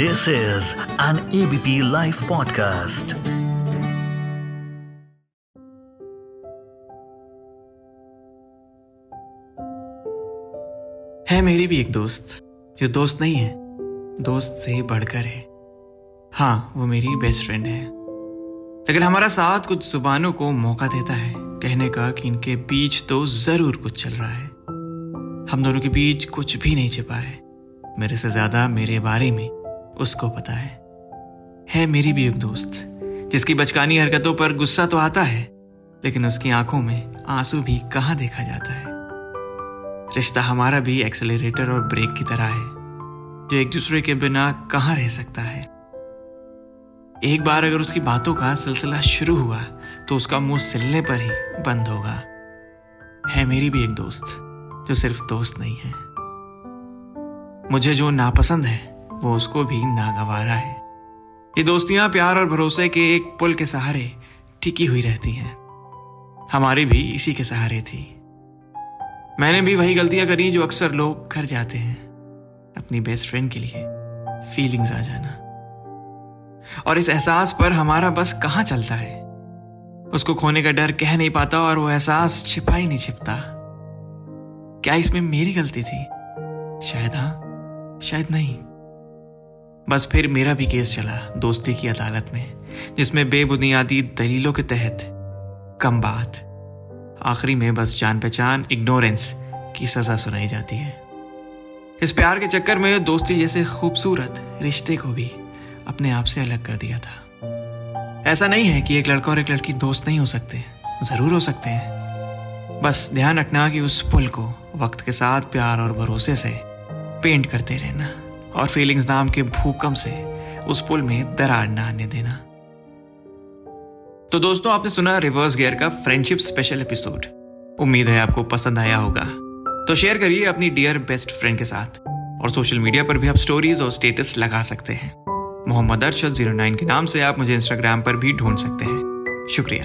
This is an ABP Life podcast. है मेरी भी एक दोस्त, जो दोस्त नहीं है, दोस्त से बढ़कर है। हाँ वो मेरी बेस्ट फ्रेंड है। लेकिन हमारा साथ कुछ जुबानों को मौका देता है, कहने का कि इनके बीच तो ज़रूर कुछ चल रहा है। हम दोनों के बीच कुछ भी नहीं छिपा है। मेरे से ज़्यादा मेरे बारे में उसको पता है। है मेरी भी एक दोस्त, जिसकी बचकानी हरकतों पर गुस्सा तो आता है, लेकिन उसकी आँखों में आँसू भी कहाँ देखा जाता है? रिश्ता हमारा भी एक्सेलरेटर और ब्रेक की तरह है, जो एक दूसरे के बिना कहाँ रह सकता है। एक बार अगर उसकी बातों का सिलसिला शुरू हुआ तो उसका मुँह सिलने पर ही बंद होगा। है मेरी भी एक दोस्त, जो सिर्फ़ दोस्त नहीं है। मुझे जो नापसंद है वो उसको भी नागवारा है। ये दोस्तियाँ प्यार और भरोसे के एक पुल के सहारे टिकी हुई रहती हैं। हमारी भी इसी के सहारे थी। मैंने भी वही गलतियाँ करी जो अक्सर लोग कर जाते हैं, अपनी बेस्ट फ्रेंड के लिए फीलिंग्स आ जाना। और इस एहसास पर हमारा बस कहाँ चलता है? उसको खोने का डर कह नहीं पाता और वो एहसास छिपा ही नहीं छिपता। क्या इसमें मेरी गलती थी? शायद हाँ शायद नहीं। बस फिर मेरा भी केस चला दोस्ती की अदालत में, जिसमें बेबुनियादी दलीलों के तहत कम बात। आखिरी में बस जान पहचान, इग्नोरेंस की सजा सुनाई जाती है। इस प्यार के चक्कर में दोस्ती जैसे खूबसूरत रिश्ते को भी अपने आप से अलग कर दिया था। ऐसा नहीं है कि एक लड़का और एक लड़की दोस्त नहीं हो सकते, ज़रूर हो सकते हैं। बस ध्यान रखना कि उस पुल को वक्त के साथ प्यार और भरोसे से पेंट करते रहना। और फीलिंग्स नाम के भूकंप से उस पुल में दरार ना आने देना। तो दोस्तों, आपने सुना रिवर्स गियर का फ्रेंडशिप स्पेशल एपिसोड उम्मीद है आपको पसंद आया होगा। तो शेयर करिए अपनी डियर बेस्ट फ्रेंड के साथ और सोशल मीडिया पर भी आप स्टोरीज और स्टेटस लगा सकते हैं। मोहम्मद अरशद ज़ीरो नाइन के नाम से आप मुझे इंस्टाग्राम पर भी ढूंढ सकते हैं। शुक्रिया।